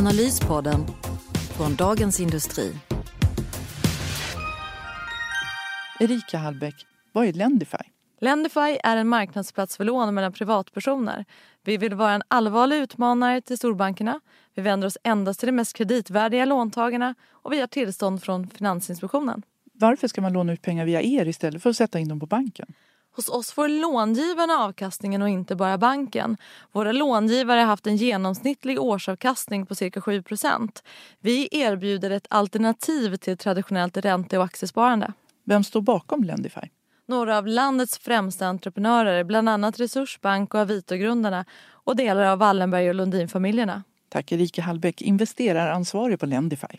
Analyspodden från Dagens Industri. Erika Hallbäck, vad är Lendify? Lendify är en marknadsplats för lån mellan privatpersoner. Vi vill vara en allvarlig utmanare till storbankerna. Vi vänder oss endast till de mest kreditvärdiga låntagarna och vi har tillstånd från Finansinspektionen. Varför ska man låna ut pengar via er istället för att sätta in dem på banken? Hos oss får långivarna avkastningen och inte bara banken. Våra långivare har haft en genomsnittlig årsavkastning på cirka 7% Vi erbjuder ett alternativ till traditionellt ränte och aktiesparande. Vem står bakom Lendify? Några av landets främsta entreprenörer, bland annat Resursbank och Avito-grundarna och delar av Wallenberg och Lundin-familjerna. Tack Erika Hallbäck, investeraransvarig på Lendify.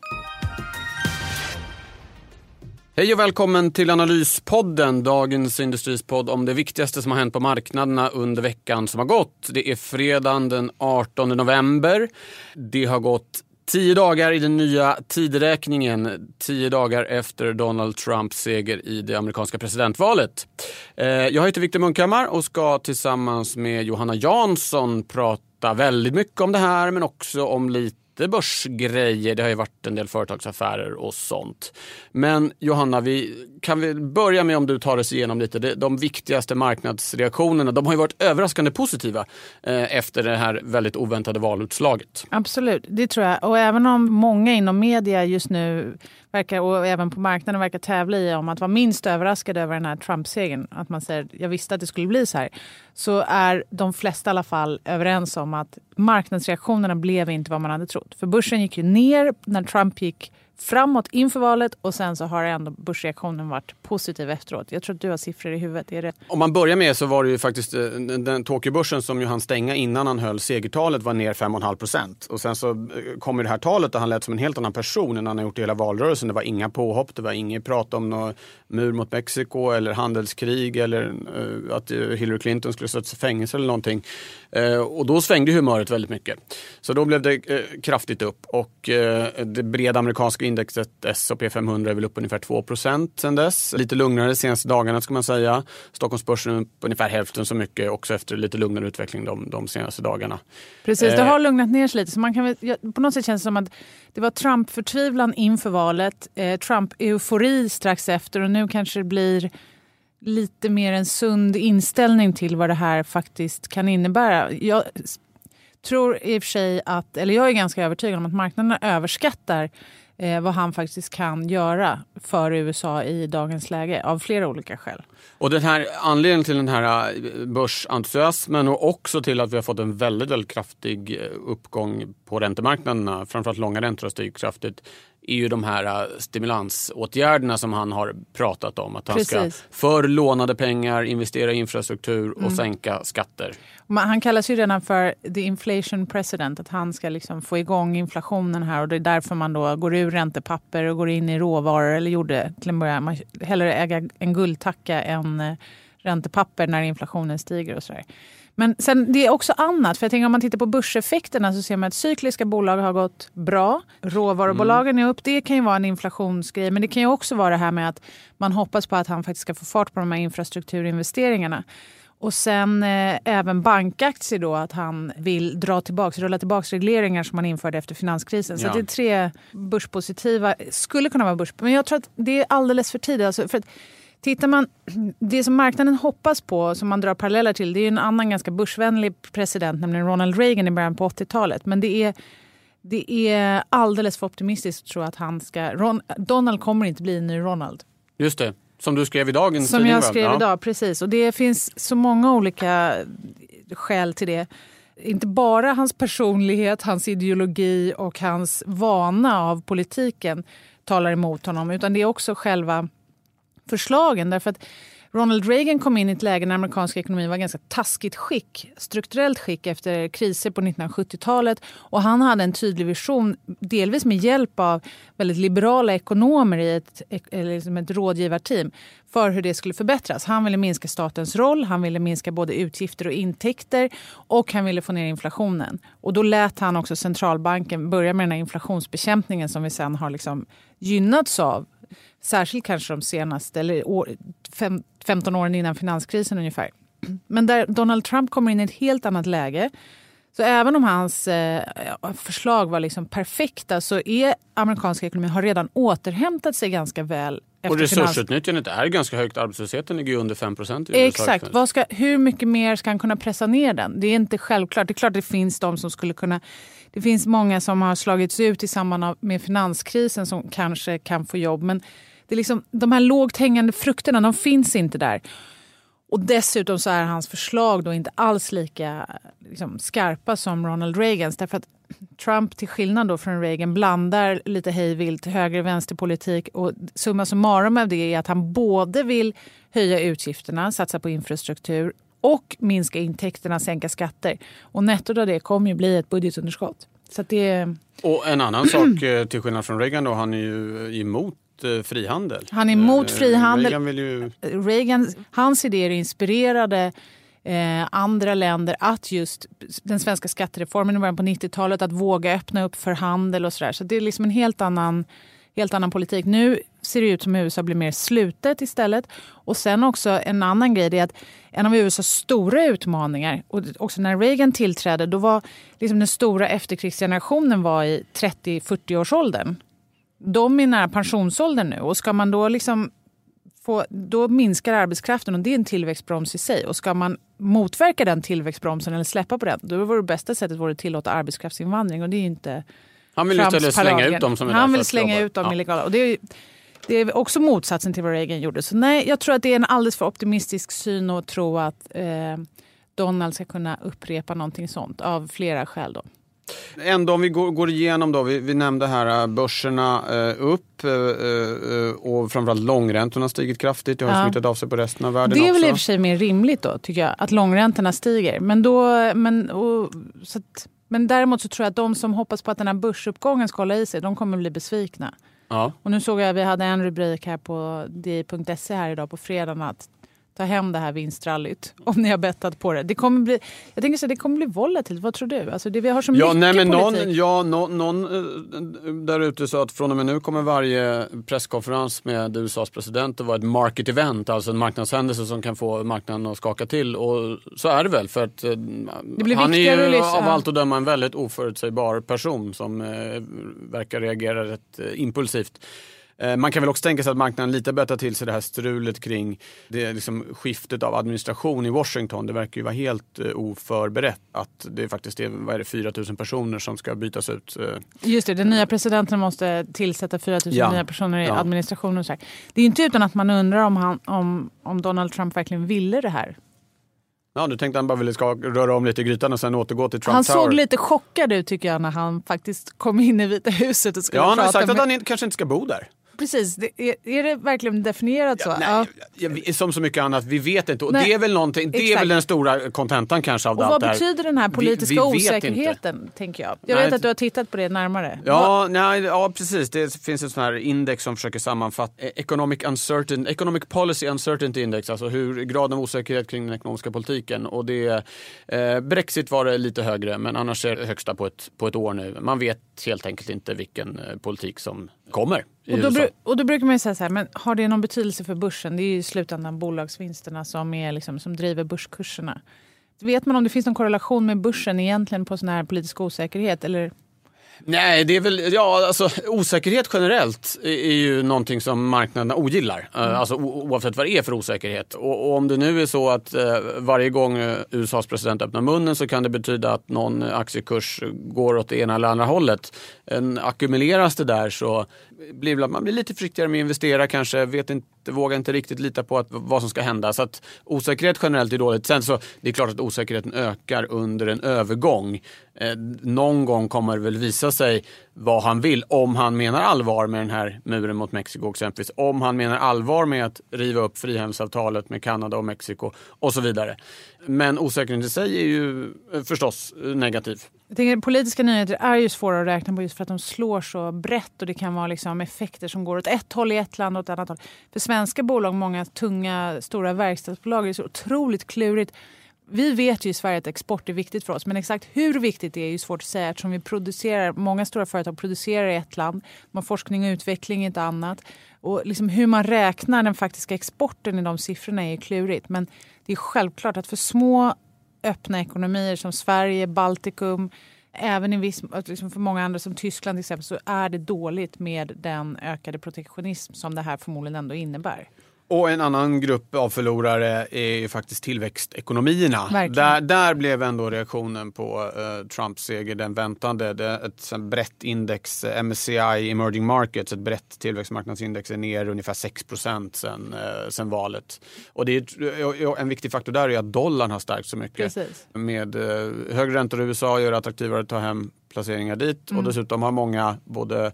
Hej och välkommen till Analyspodden, dagens industrispodd om det viktigaste som har hänt på marknaderna under veckan som har gått. Det är fredagen den 18 november. Det har gått Tio dagar i den nya tideräkningen, tio dagar efter Donald Trumps seger i det amerikanska presidentvalet. Eh, jag heter Viktor Munkhammar och ska tillsammans med Johanna Jansson prata väldigt mycket om det här men också om lite lite börsgrejer. Det har ju varit en del företagsaffärer och sånt. Men Johanna, vi kan vi börja med om du tar oss igenom lite de viktigaste marknadsreaktionerna. De har ju varit överraskande positiva eh, efter det här väldigt oväntade valutslaget. Absolut, det tror jag. Och även om många inom media just nu verkar, och även på marknaden verkar tävla i om att vara minst överraskad över den här Trump-segern. Att man säger jag visste att det skulle bli så här. Så är de flesta i alla fall överens om att marknadsreaktionerna blev inte vad man hade trott. För börsen gick ju ner när Trump gick framåt inför valet och sen så har ändå börsreaktionen varit positiv efteråt. Jag tror att du har siffror i huvudet. Är det... Om man börjar med så var det ju faktiskt eh, den Tokyobörsen som ju han stänga innan han höll segertalet var ner 5,5 procent. Och sen så eh, kom ju det här talet där han lät som en helt annan person än han har gjort i hela valrörelsen. Det var inga påhopp, det var inget prat om någon mur mot Mexiko eller handelskrig eller eh, att Hillary Clinton skulle sättas i fängelse eller någonting. Och då svängde humöret väldigt mycket. Så då blev det kraftigt upp och det breda amerikanska indexet S&P 500 är väl upp ungefär 2 sen dess. Lite lugnare de senaste dagarna ska man säga. Stockholmsbörsen upp ungefär hälften så mycket också efter lite lugnare utveckling de, de senaste dagarna. Precis, det har eh. lugnat ner sig lite. Så man kan, på något sätt känns det som att det var Trump-förtvivlan inför valet, eh, Trump-eufori strax efter och nu kanske det blir lite mer en sund inställning till vad det här faktiskt kan innebära. Jag tror i och för sig att, eller jag är ganska övertygad om att marknaderna överskattar eh, vad han faktiskt kan göra för USA i dagens läge av flera olika skäl. Och den här anledningen till den här eh, börsentusiasmen och också till att vi har fått en väldigt, väldigt kraftig eh, uppgång på räntemarknaderna, framförallt långa räntor har stigit kraftigt, är ju de här äh, stimulansåtgärderna som han har pratat om. Att han Precis. ska för lånade pengar investera i infrastruktur och mm. sänka skatter. Han kallas ju redan för the inflation president. Att han ska liksom få igång inflationen här och det är därför man då går ur räntepapper och går in i råvaror. Eller gjorde till en början. Man hellre äga en guldtacka än äh, räntepapper när inflationen stiger och sådär. Men sen, det är också annat. För jag tänker om man tittar på börseffekterna så ser man att cykliska bolag har gått bra. Råvarubolagen är upp. Det kan ju vara en inflationsgrej. Men det kan ju också vara det här med att man hoppas på att han faktiskt ska få fart på de här infrastrukturinvesteringarna. Och sen eh, även bankaktier då, att han vill dra tillbaka, rulla tillbaka regleringar som man införde efter finanskrisen. Så ja. det är tre börspositiva, skulle kunna vara börs... Men jag tror att det är alldeles för tidigt. Alltså, för att, Tittar man, det som marknaden hoppas på, som man drar paralleller till, det är en annan ganska börsvänlig president, nämligen Ronald Reagan i början på 80-talet. Men det är, det är alldeles för optimistiskt att tro att han ska... Ron, Donald kommer inte bli en ny Ronald. Just det, som du skrev i dagens Som jag skrev ja. idag, precis. Och det finns så många olika skäl till det. Inte bara hans personlighet, hans ideologi och hans vana av politiken talar emot honom, utan det är också själva förslagen. Därför att Ronald Reagan kom in i ett läge när amerikansk ekonomi var ganska taskigt skick, strukturellt skick efter kriser på 1970-talet. Och han hade en tydlig vision, delvis med hjälp av väldigt liberala ekonomer i ett, eller liksom ett rådgivarteam för hur det skulle förbättras. Han ville minska statens roll, han ville minska både utgifter och intäkter och han ville få ner inflationen. Och då lät han också centralbanken börja med den här inflationsbekämpningen som vi sen har liksom gynnats av Särskilt kanske de senaste, eller år, fem, 15 åren innan finanskrisen ungefär. Men där Donald Trump kommer in i ett helt annat läge. Så även om hans eh, förslag var liksom perfekta så är amerikanska ekonomin har redan återhämtat sig ganska väl. Och resursutnyttjandet är ganska högt. Arbetslösheten ligger under 5 procent. Exakt. Vad ska, hur mycket mer ska han kunna pressa ner den? Det är inte självklart. Det är klart att det finns de som skulle kunna... Det finns många som har slagits ut i samband med finanskrisen som kanske kan få jobb. Men det är liksom, de här lågt hängande frukterna de finns inte där. Och dessutom så är hans förslag då inte alls lika liksom, skarpa som Ronald Reagans. Därför att Trump, till skillnad då från Reagan, blandar lite hejvilt höger och vänsterpolitik. Och summa summarum av det är att han både vill höja utgifterna, satsa på infrastruktur och minska intäkterna, sänka skatter. Och nettot av det kommer ju bli ett budgetunderskott. Så det... Och en annan sak, eh, till skillnad från Reagan, då, han är ju emot frihandel. Han är emot eh, frihandel. Reagan vill ju... Reagan, hans idéer inspirerade eh, andra länder att just den svenska skattereformen i början på 90-talet, att våga öppna upp för handel och sådär. Så det är liksom en helt annan, helt annan politik. Nu ser det ut som USA blir mer slutet istället. Och sen också en annan grej, det är att en av USAs stora utmaningar, och också när Reagan tillträdde, då var liksom den stora efterkrigsgenerationen var i 30-40 års åldern de är nära pensionsåldern nu och ska man då liksom få, då minskar arbetskraften och det är en tillväxtbroms i sig. Och ska man motverka den tillväxtbromsen eller släppa på den, då vore det bästa sättet vore att tillåta arbetskraftsinvandring och det är inte Han vill istället slänga ut dem som är Han vill slänga ut dem ja. illegala. Och det är, det är också motsatsen till vad Reagan gjorde. Så nej, jag tror att det är en alldeles för optimistisk syn att tro att eh, Donald ska kunna upprepa någonting sånt av flera skäl. Då. Ändå om vi går, går igenom då, vi, vi nämnde här äh, börserna eh, upp eh, och framförallt långräntorna har stigit kraftigt. Det har ja. smittat av sig på resten av världen Det är också. väl i och för sig mer rimligt då tycker jag, att långräntorna stiger. Men, då, men, och, så att, men däremot så tror jag att de som hoppas på att den här börsuppgången ska hålla i sig, de kommer bli besvikna. Ja. Och nu såg jag, vi hade en rubrik här på di.se här idag på fredagen att ta hem det här vinstrallyt om ni har bettat på det. Det kommer bli, jag tänker så det kommer bli volatilt. Vad tror du? Alltså det, vi har så ja, mycket nej, men politik. Någon, ja, någon, någon eh, där ute sa att från och med nu kommer varje presskonferens med USAs president att vara ett market event, alltså en marknadshändelse som kan få marknaden att skaka till. Och så är det väl för att eh, han är ju av allt att döma en väldigt oförutsägbar person som eh, verkar reagera rätt eh, impulsivt. Eh, man kan väl också tänka sig att marknaden lite bättre till sig det här strulet kring det liksom skiftet av administration i Washington. Det verkar ju vara helt uh, oförberett att det faktiskt är, vad är det 4 000 personer som ska bytas ut. Uh. Just det, den nya presidenten måste tillsätta 4 000 ja. nya personer i ja. administrationen. Så Det är inte utan att man undrar om, han, om, om Donald Trump verkligen ville det här. Ja, du tänkte han bara ville ska röra om lite i grytan och sen återgå till Trump Han Tower. såg lite chockad ut tycker jag när han faktiskt kom in i Vita huset och skulle Ja, han har sagt med... att han kanske inte ska bo där precis. Det, är, är, det verkligen definierat så? Ja, nej, ja. Som så mycket annat, vi vet inte. Och det är väl, någonting, det är väl den stora kontentan kanske av och allt Vad det här. betyder den här politiska vi, vi osäkerheten? tänker Jag Jag nej, vet att du har tittat på det närmare. Ja, nej, ja, precis. Det finns ett sånt här index som försöker sammanfatta e- Economic, uncertain, economic Policy Uncertainty Index, alltså hur graden av osäkerhet kring den ekonomiska politiken. Och det, eh, Brexit var det lite högre, men annars är det högsta på ett, på ett år nu. Man vet helt enkelt inte vilken eh, politik som kommer. Och då, och då, brukar man säga så här, men har det någon betydelse för börsen? Det är ju i slutändan bolagsvinsterna som, är liksom, som driver börskurserna. Vet man om det finns någon korrelation med börsen egentligen på sån här politisk osäkerhet? Eller Nej, det är väl, ja alltså osäkerhet generellt är ju någonting som marknaderna ogillar. Eh, mm. Alltså oavsett vad det är för osäkerhet. Och, och om det nu är så att eh, varje gång eh, USAs president öppnar munnen så kan det betyda att någon aktiekurs går åt det ena eller andra hållet. En, ackumuleras det där så blir man blir lite försiktigare med att investera kanske. Vet inte vågar inte riktigt lita på att, vad som ska hända. Så att osäkerhet generellt är dåligt. Sen så, det är klart att osäkerheten ökar under en övergång. Eh, någon gång kommer det väl visa sig vad han vill. Om han menar allvar med den här muren mot Mexiko exempelvis. Om han menar allvar med att riva upp frihandelsavtalet med Kanada och Mexiko och så vidare. Men osäkerheten i sig är ju eh, förstås eh, negativ. Jag tänker, politiska nyheter är ju svåra att räkna på just för att de slår så brett och det kan vara liksom effekter som går åt ett håll i ett land och åt ett annat håll. För svenska bolag, många tunga stora verkstadsbolag, är så otroligt klurigt. Vi vet ju i Sverige att export är viktigt för oss men exakt hur viktigt det är är ju svårt att säga eftersom vi producerar, många stora företag producerar i ett land, de har forskning och utveckling i ett annat. Och liksom hur man räknar den faktiska exporten i de siffrorna är klurigt. Men det är självklart att för små öppna ekonomier som Sverige, Baltikum, även i viss, liksom för många andra som Tyskland till exempel så är det dåligt med den ökade protektionism som det här förmodligen ändå innebär. Och en annan grupp av förlorare är ju faktiskt tillväxtekonomierna. Där, där blev ändå reaktionen på uh, Trumps seger den väntande. Det, ett brett index, MSCI Emerging Markets, ett brett tillväxtmarknadsindex är ner ungefär 6 procent sen, uh, sen valet. Och det är, en viktig faktor där är att dollarn har stärkt så mycket. Precis. Med uh, högre räntor i USA gör det attraktivare att ta hem placeringar dit mm. och dessutom har många både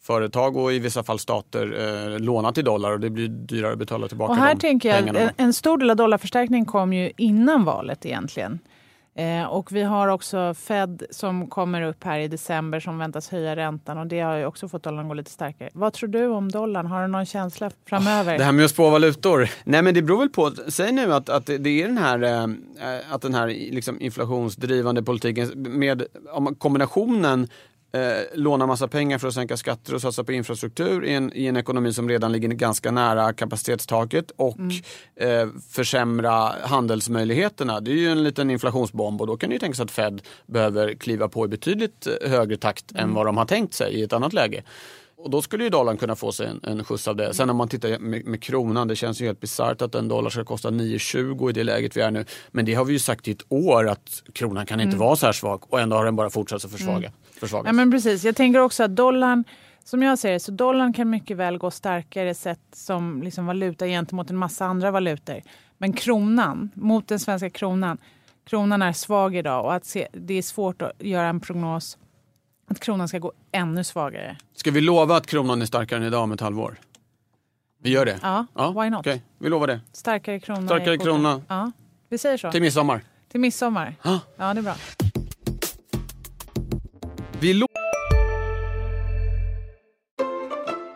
företag och i vissa fall stater eh, lånat i dollar och det blir dyrare att betala tillbaka och här de tänker jag, pengarna. En stor del av dollarförstärkningen kom ju innan valet egentligen. Eh, och vi har också Fed som kommer upp här i december som väntas höja räntan och det har ju också fått dollarn att gå lite starkare. Vad tror du om dollarn? Har du någon känsla framöver? Det här med att spå valutor? Nej men det beror väl på, säg nu att, att det är den här, eh, att den här liksom inflationsdrivande politiken med om kombinationen eh, låna massa pengar för att sänka skatter och satsa på infrastruktur i en, i en ekonomi som redan ligger ganska nära kapacitetstaket och mm. eh, försämra handelsmöjligheterna. Det är ju en liten inflationsbomb och då kan det ju tänkas att Fed behöver kliva på i betydligt eh, högre takt mm. än vad de har tänkt sig i ett annat läge. Och då skulle ju dollarn kunna få sig en, en skjuts av det. Sen om man tittar med, med kronan, det känns ju helt bisarrt att en dollar ska kosta 9,20 i det läget vi är nu. Men det har vi ju sagt i ett år att kronan kan inte mm. vara så här svag och ändå har den bara fortsatt att försvaga. Mm försvagas. Ja, men precis. Jag tänker också att dollarn, som jag ser det, så dollarn kan mycket väl gå starkare sett som liksom valuta gentemot en massa andra valutor. Men kronan, mot den svenska kronan, kronan är svag idag och att se, det är svårt att göra en prognos att kronan ska gå ännu svagare. Ska vi lova att kronan är starkare än idag om ett halvår? Vi gör det? Ja, ja why not? Okay. Vi lovar det. Starkare krona. Starkare krona. Ja, vi säger så. Till midsommar. Till midsommar. Ah. Ja, det är bra.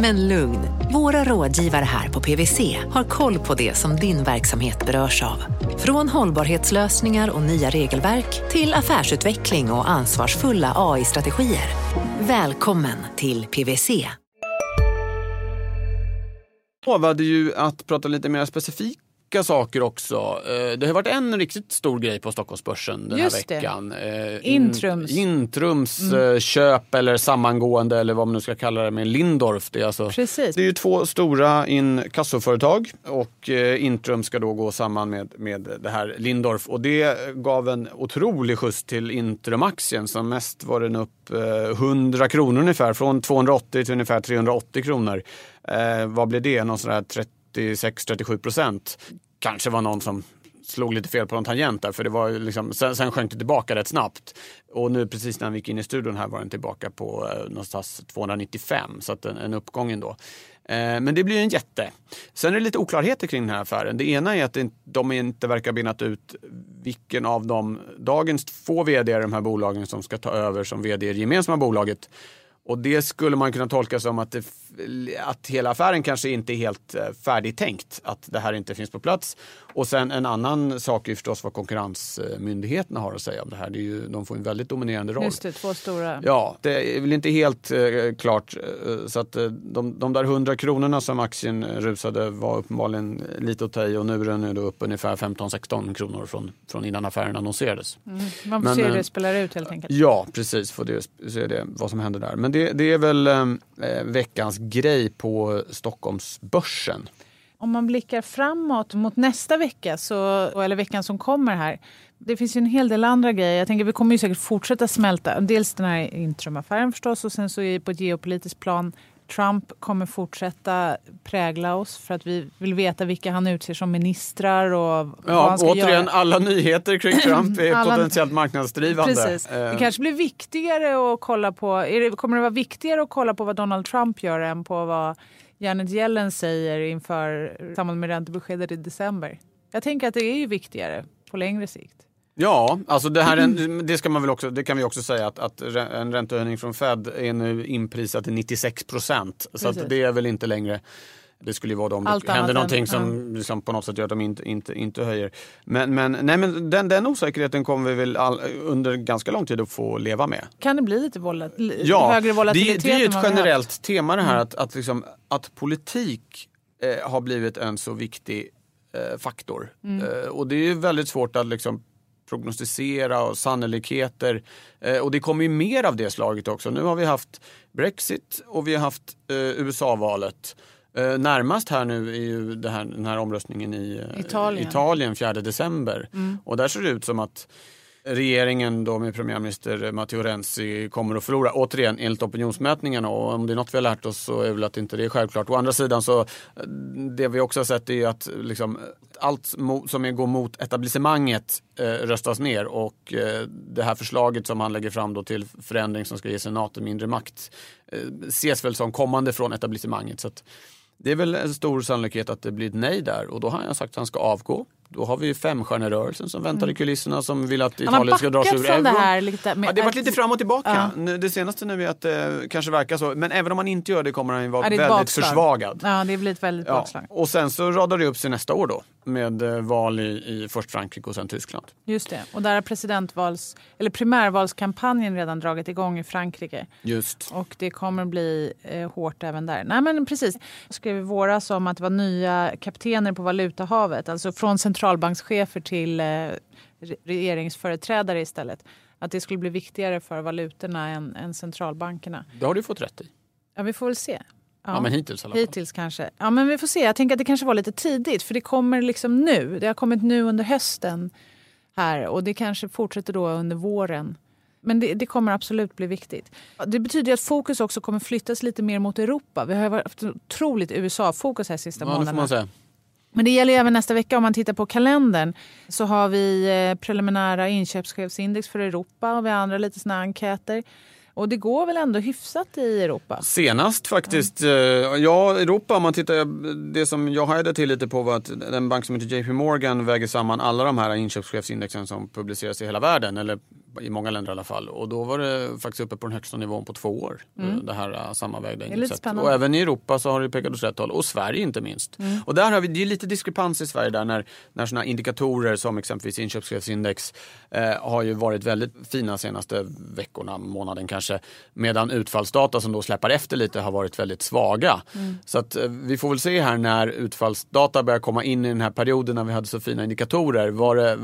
Men lugn, våra rådgivare här på PWC har koll på det som din verksamhet berörs av. Från hållbarhetslösningar och nya regelverk till affärsutveckling och ansvarsfulla AI-strategier. Välkommen till PWC. Jag lovade ju att prata lite mer specifikt olika saker också. Eh, det har varit en riktigt stor grej på Stockholmsbörsen den Just här veckan. Det. Eh, Intrums. Intrums mm. Eh, köp eller sammangående eller vad man nu ska kalla det med Lindorf. Det är, alltså, Precis. det är ju två stora inkassoföretag och Intrum ska då gå samman med, med det här Lindorf och det gav en otrolig skjuts till Intrum-aktien. Som mest var den upp 100 kronor ungefär, från 280 till ungefär 380 kronor. Eh, vad blir det? Någon sån där 36-37 procent. Kanske var någon som slog lite fel på någon tangent där för det var liksom, sen, sen sjönk det tillbaka rätt snabbt. Och nu precis när vi gick in i studion här var den tillbaka på eh, någonstans 295 så att en, en uppgång ändå. Eh, men det blir en jätte. Sen är det lite oklarheter kring den här affären. Det ena är att de inte verkar benat ut vilken av de dagens två vd i de här bolagen som ska ta över som vd i det gemensamma bolaget. Och det skulle man kunna tolka som att, det, att hela affären kanske inte är helt eh, färdigtänkt. Att det här inte finns på plats. Och sen en annan sak är förstås vad konkurrensmyndigheterna har att säga om det här. Det är ju, de får en väldigt dominerande roll. Just det, två stora. Ja, det är väl inte helt eh, klart. Eh, så att de, de där hundra kronorna som aktien rusade var uppenbarligen lite att ta i och nu är den nu upp ungefär 15-16 kronor från, från innan affären annonserades. Mm. Man får Men, se hur det spelar ut helt enkelt. Ja, precis. Får det, se det, vad som händer där. Men det, det är väl ehm, eh, veckans grej på Stockholmsbörsen. Om man blickar framåt mot nästa vecka, så, eller veckan som kommer här. Det finns ju en hel del andra grejer. Jag tänker Vi kommer ju säkert fortsätta smälta. Dels den här Intrumaffären förstås och sen så är på ett geopolitiskt plan Trump kommer fortsätta prägla oss för att vi vill veta vilka han utser som ministrar och ja, vad han ska återigen, göra. alla nyheter kring Trump är Alla- potentiellt marknadsdrivande. Precis. Eh, Det kanske blir viktigare att kolla på, det, kommer det vara viktigare att kolla på vad Donald Trump gör än på vad Janet Yellen säger inför samband med räntebeskedet i december? Jag tänker att det är ju viktigare på längre sikt. Ja, alltså det, här, är- det, ska man väl också, det kan vi också säga att, att en räntehöjning från Fed är nu inprisad till 96 procent. Så det är väl inte längre det skulle ju vara om Allt det händer någonting än- som liksom på något sätt gör att de inte, inte, inte höjer. Men, men, nej, men den, den osäkerheten kommer vi väl all, under ganska lång tid att få leva med. Kan det bli lite volat- Ja, högre det, volatilitet? det är ju ett generellt tema det här att, att, liksom, att politik eh, har blivit en så viktig eh, faktor. Eh, och det är ju väldigt svårt att liksom, prognostisera och sannolikheter. Eh, och det kommer ju mer av det slaget också. Nu har vi haft Brexit och vi har haft eh, USA-valet. Eh, närmast här nu är ju här, den här omröstningen i eh, Italien. Italien 4 december. Och där ser det ut som att regeringen då med premiärminister Matteo Renzi kommer att förlora. Återigen enligt opinionsmätningarna och om det är något vi har lärt oss så är väl att inte det är självklart. Å andra sidan så eh, det vi också har sett är ju att liksom, allt som går mot etablissemanget eh, röstas ner och eh, det här förslaget som han lägger fram då till förändring som ska ge senaten mindre makt eh, ses väl som kommande från etablissemanget. Så att, det är väl en stor sannolikhet att det blir ett nej där och då har jag sagt att han ska avgå. Då har vi femstjärnerörelsen som väntar i kulisserna som vill att Mm. Italien ska dra sig backat ur från det euron. här? Lite med, Ja, det har varit lite fram och tillbaka. Ja. Det senaste nu är att det kanske verkar så. Men även om man inte gör det kommer han ju vara Ja, väldigt bakslag. försvagad. Ja, det blir ett väldigt Ja. bakslag. Och sen så radar det upp sig nästa år då med eh, val i, i först Frankrike och sen Tyskland. Just det. Och där har presidentvals, eller primärvalskampanjen redan dragit igång i Frankrike. Just. Och det kommer bli eh, hårt även där. Nej men precis. Jag skrev i våras om att det var nya kaptener på valutahavet. Alltså från centralbankschefer till eh, re- regeringsföreträdare istället. Att det skulle bli viktigare för valutorna än, än centralbankerna. Det har du fått rätt i. Ja vi får väl se. Ja, men hittills i alla fall. Hittills kanske. Ja men vi får se. Jag tänker att det kanske var lite tidigt. För det kommer liksom nu. Det har kommit nu under hösten. här Och det kanske fortsätter då under våren. Men det, det kommer absolut bli viktigt. Det betyder att fokus också kommer flyttas lite mer mot Europa. Vi har haft ett otroligt USA-fokus här sista Ja, månaderna. Men det gäller även nästa vecka. Om man tittar på kalendern så har vi eh, preliminära inköpschefsindex för Europa och vi har andra lite såna enkäter. Och det går väl ändå hyfsat i Europa? Senast faktiskt, eh, ja Europa om man tittar, det som jag hajade till lite på var att en bank som heter JP Morgan väger samman alla de här inköpschefsindexen som publiceras i hela världen, eller i många länder i alla fall. Och då var det faktiskt uppe på den högsta nivån på två år, eh, det här eh, sammanvägda indexet. Och även i Europa så har det pekat åt rätt håll, och Sverige inte minst. Och där har vi, det är lite diskrepans i Sverige där när, när sådana indikatorer som exempelvis inköpschefsindex eh, har ju varit väldigt fina senaste veckorna, månaden kanske. Medan utfallsdata som då släpar efter lite har varit väldigt svaga. Så att eh, vi får väl se här när utfallsdata börjar komma in i den här perioden när vi hade så fina indikatorer. Var, det,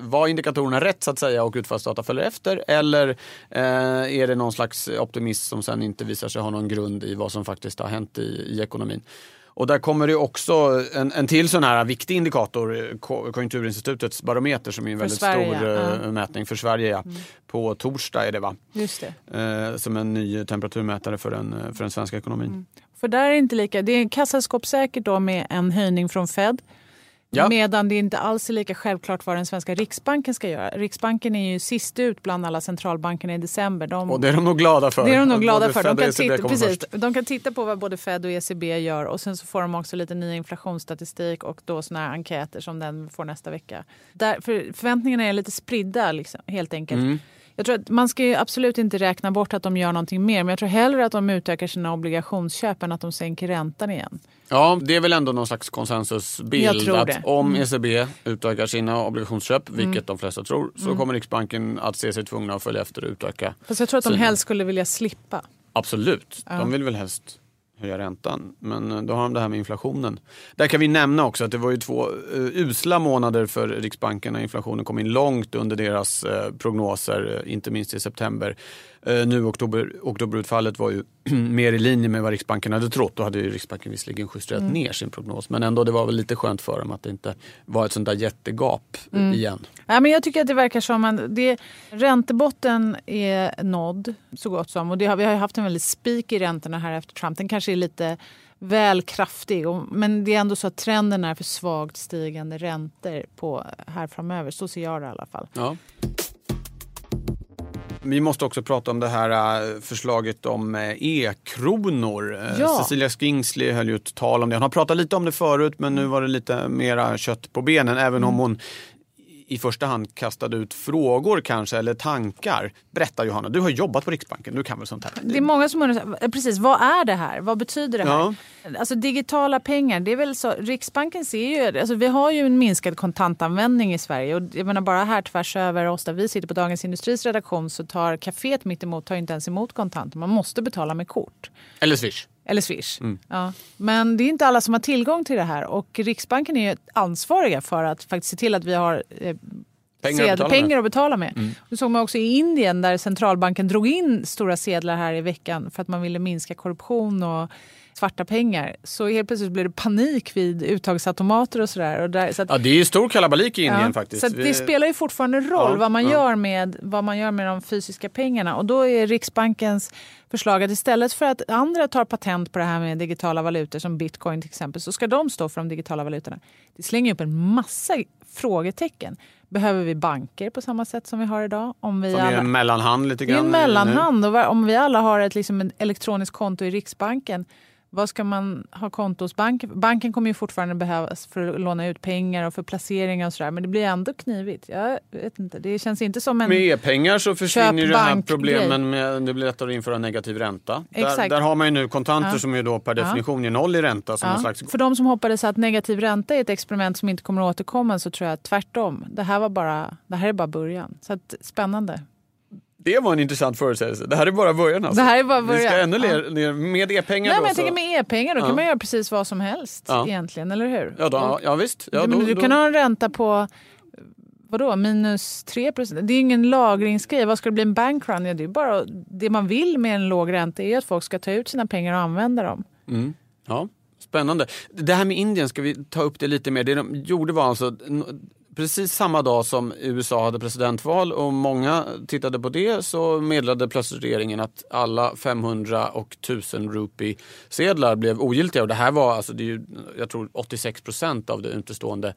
var indikatorerna rätt så att säga och utfallsdata följer efter? Eller eh, är det någon slags optimism som sen inte visar sig ha någon grund i vad som faktiskt har hänt i, i ekonomin? Och där kommer det också en, en till sån här viktig indikator, Ko- Konjunkturinstitutets barometer som är en väldigt Sverige, stor eh, ja. Mm. mätning för Sverige. Ja. På torsdag är det va? Just det. Eh, som en ny temperaturmätare för den, för den svenska ekonomin. Mm. För där är det inte lika, det är kassaskåpssäkert då med en höjning från Fed. Ja. Medan det inte alls är lika självklart vad den svenska Riksbanken ska göra. Riksbanken är ju sist ut bland alla centralbankerna i december. De, Och det är de nog glada för. det är de nog glada för. De kan, ECB titta, precis, de kan titta på vad både Fed och ECB gör och sen så får de också lite ny inflationsstatistik och då såna här enkäter som den får nästa vecka. Där, för förväntningarna är lite spridda liksom, helt enkelt. Mm. Jag tror att man ska absolut inte räkna bort att de gör någonting mer men jag tror hellre att de utökar sina obligationsköp än att de sänker räntan igen. Ja, det är väl ändå någon slags konsensusbild att det. om Mm. ECB utökar sina obligationsköp, vilket de flesta tror, så kommer Riksbanken att se sig tvungna att följa efter och utöka. Fast jag tror att de Sina. helst skulle vilja slippa. Absolut, Ja. de vill väl helst höja räntan. Men eh, då har de det här med inflationen. Där kan vi nämna också att det var ju två eh, usla månader för Riksbanken när inflationen kom in långt under deras eh, prognoser, inte minst i september. Eh, nu oktober, oktoberutfallet var ju mer i linje med vad Riksbanken hade trott. Då hade ju Riksbanken visserligen justerat Mm. ner sin prognos. Men ändå, det var väl lite skönt för dem att det inte var ett sånt där jättegap Mm. igen. Ja, men jag tycker att det verkar som att det, räntebotten är nådd så gott som. Och det har, vi har ju haft en väldigt spik i räntorna här efter Trump. Den kanske är lite väl kraftig. Men det är ändå så att trenden är för svagt stigande räntor på här framöver. Så ser jag det i alla fall. Ja. Vi måste också prata om det här eh, förslaget om eh, e-kronor. Eh, Ja. Cecilia Skingsley höll ju ett tal om det. Hon har pratat lite om det förut men nu var det lite mera kött på benen. Även om hon i första hand kastade ut frågor kanske eller tankar. Berätta Johanna, du har jobbat på Riksbanken, du kan väl sånt här? Det är många som undrar, precis, vad är det här? Vad betyder det här? Ja. Alltså digitala pengar, det är väl så, Riksbanken ser ju, alltså vi har ju en minskad kontantanvändning i Sverige och jag menar bara här tvärs över oss där vi sitter på Dagens Industris redaktion så tar kaféet mitt emot tar inte ens emot kontanter, man måste betala med kort. Eller Swish? Eller Swish. Ja. Men det är inte alla som har tillgång till det här och Riksbanken är ju ansvariga för att faktiskt se till att vi har Pengar att sedlar- betala pengar att betala med. Det såg man också i Indien där centralbanken drog in stora sedlar här i veckan för att man ville minska korruption och svarta pengar. Så helt plötsligt blev det panik vid uttagsautomater och sådär. Och där, så att, Ja, det är ju stor kalabalik i Indien Ja, faktiskt. Så att Vi- det spelar ju fortfarande roll Ja, vad, man ja. gör med, vad man gör med de fysiska pengarna. Och då är Riksbankens förslag att istället för att andra tar patent på det här med digitala valutor som bitcoin till exempel så ska de stå för de digitala valutorna. Det slänger upp en massa frågetecken. Behöver vi banker på samma sätt som vi har idag? Om vi Som är alla... en mellanhand lite Det är grann. en nu. mellanhand. Och om vi alla har ett liksom, ett elektroniskt konto i Riksbanken vad ska man ha konto hos banken? Banken kommer ju fortfarande behövas för att låna ut pengar och för placeringar och sådär. Men det blir ändå knivigt. Jag vet inte. Det känns inte som en... Med e-pengar så försvinner ju det här problemen med det blir lättare att införa negativ ränta. Där, där har man ju nu kontanter Ja. som ju då per definition ger noll i ränta som Ja. slags För de som hoppades att negativ ränta är ett experiment som inte kommer att återkomma så tror jag tvärtom. Det här, var bara, det här är bara början. Så att, spännande. Det var en intressant förutsägelse. Det här är bara början alltså. Det här är bara Vi början. ska ännu ner, ner med e-pengar Nej, då. men jag så- tänker med e-pengar, då Ja. kan man göra precis vad som helst Ja. egentligen, eller hur? ja, då, ja visst. Ja, du, då, men du då, kan ha en ränta på vadå, minus 3 procent. Det är ingen lagringsgrej. Vad ska det bli en bankrun? Ja, det, är bara, det man vill med en låg ränta är att folk ska ta ut sina pengar och använda dem. Mm. Ja, spännande. Det här med Indien, ska vi ta upp det lite mer? Det de gjorde var alltså precis samma dag som USA hade presidentval och många tittade på det så meddelade plötsligt regeringen att alla 500 och 1000 rupee sedlar blev ogiltiga. Och det här var alltså, det är ju, jag tror 86 procent av det utestående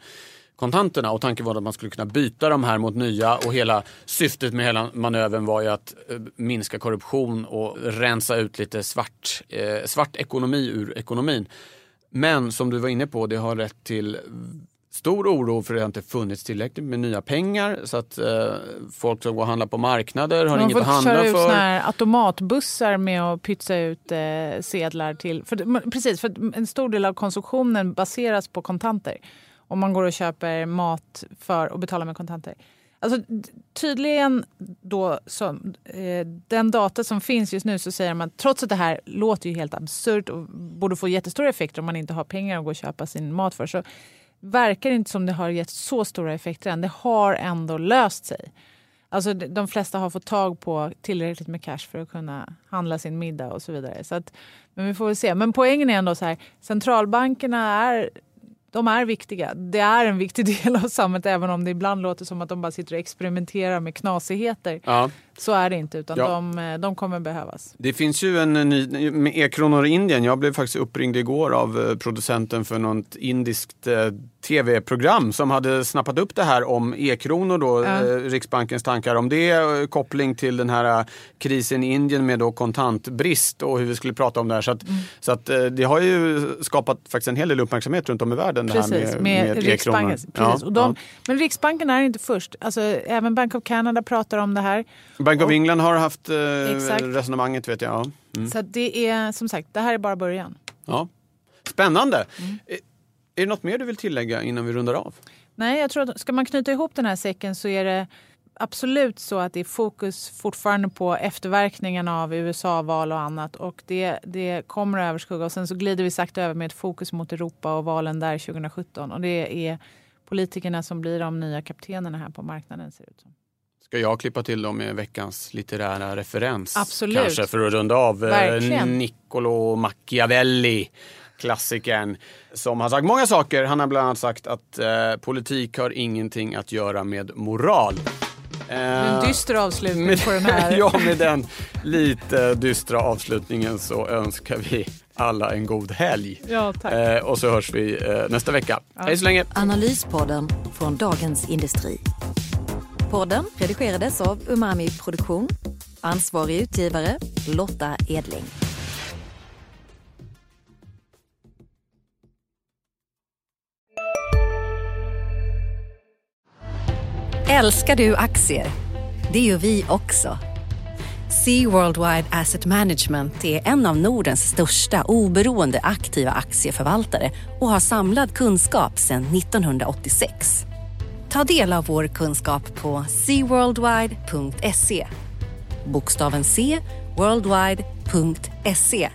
kontanterna. Och tanken var att man skulle kunna byta de här mot nya. Och hela syftet med hela manövern var ju att eh, minska korruption och rensa ut lite svart, eh, svart ekonomi ur ekonomin. Men som du var inne på, det har lett till stor oro för det har inte funnits tillräckligt med nya pengar så att eh, folk som går och handlar på marknader har Man inget får att handla köra ut för. såna här automatbussar med att pytsa ut eh, sedlar till... För, precis, för att en stor del av konsumtionen baseras på kontanter. Om man går och köper mat för och betalar med kontanter. Alltså, tydligen då, så, eh, den data som finns just nu så säger man trots att det här låter ju helt absurt och borde få jättestora effekter om man inte har pengar att gå och köpa sin mat för så verkar inte som det har gett så stora effekter än. Det har ändå löst sig. Alltså de- de flesta har fått tag på tillräckligt med cash för att kunna handla sin middag och så vidare. Så att, men vi får väl se. Men poängen är ändå så här, centralbankerna är, de är viktiga. Det är en viktig del av samhället även om det ibland låter som att de bara sitter och experimenterar med knasigheter. Ja. Så är det inte utan Ja. de, eh, de kommer behövas. Det finns ju en ny, med e-kronor i Indien. Jag blev faktiskt uppringd igår av eh, producenten för något indiskt eh, tv-program som hade snappat upp det här om e-kronor då, Ja. eh, Riksbankens tankar om det, eh, koppling till den här eh, krisen i Indien med då kontantbrist och hur vi skulle prata om det här. Så, att, Mm. så att, eh, det har ju skapat faktiskt en hel del uppmärksamhet runt om i världen. Precis, det här med, med, med e-kronor. Precis. Ja, och de. Men Riksbanken är inte först. Alltså, även Bank of Canada pratar om det här. Bank of och- England har haft eh, Exakt. resonemanget vet jag. Ja. Mm. Så det är som sagt, det här är bara början. Ja. Spännande! Mm. Är, är det något mer du vill tillägga innan vi rundar av? Nej, jag tror att ska man knyta ihop den här säcken så är det absolut så att det är fokus fortfarande på efterverkningarna av USA-val och annat. Och det, det kommer att överskugga. Och sen så glider vi sakta över med ett fokus mot Europa och valen där 2017. Och det är politikerna som blir de nya kaptenerna här på marknaden ser det ut som. Ska jag klippa till dem med veckans litterära referens? Absolut. Kanske för att runda av eh, Verkligen. Niccolo Machiavelli, klassikern, som har sagt många saker. Han har bland annat sagt att eh, politik har ingenting att göra med moral. En Eh, dyster avslutning med, på den här. ja, med den lite dystra avslutningen så önskar vi alla en god helg. Ja, tack. Eh, och så hörs vi eh, nästa vecka. Hej så länge! Analyspodden från Dagens Industri. Podden redigerades av Umami Produktion. Ansvarig utgivare Lotta Edling. Älskar du aktier? Det gör vi också. Sea Worldwide Asset Management är en av Nordens största oberoende aktiva aktieförvaltare och har samlad kunskap sedan 1986. Ta del av vår kunskap på seaworldwide.se. Bokstaven C, worldwide.se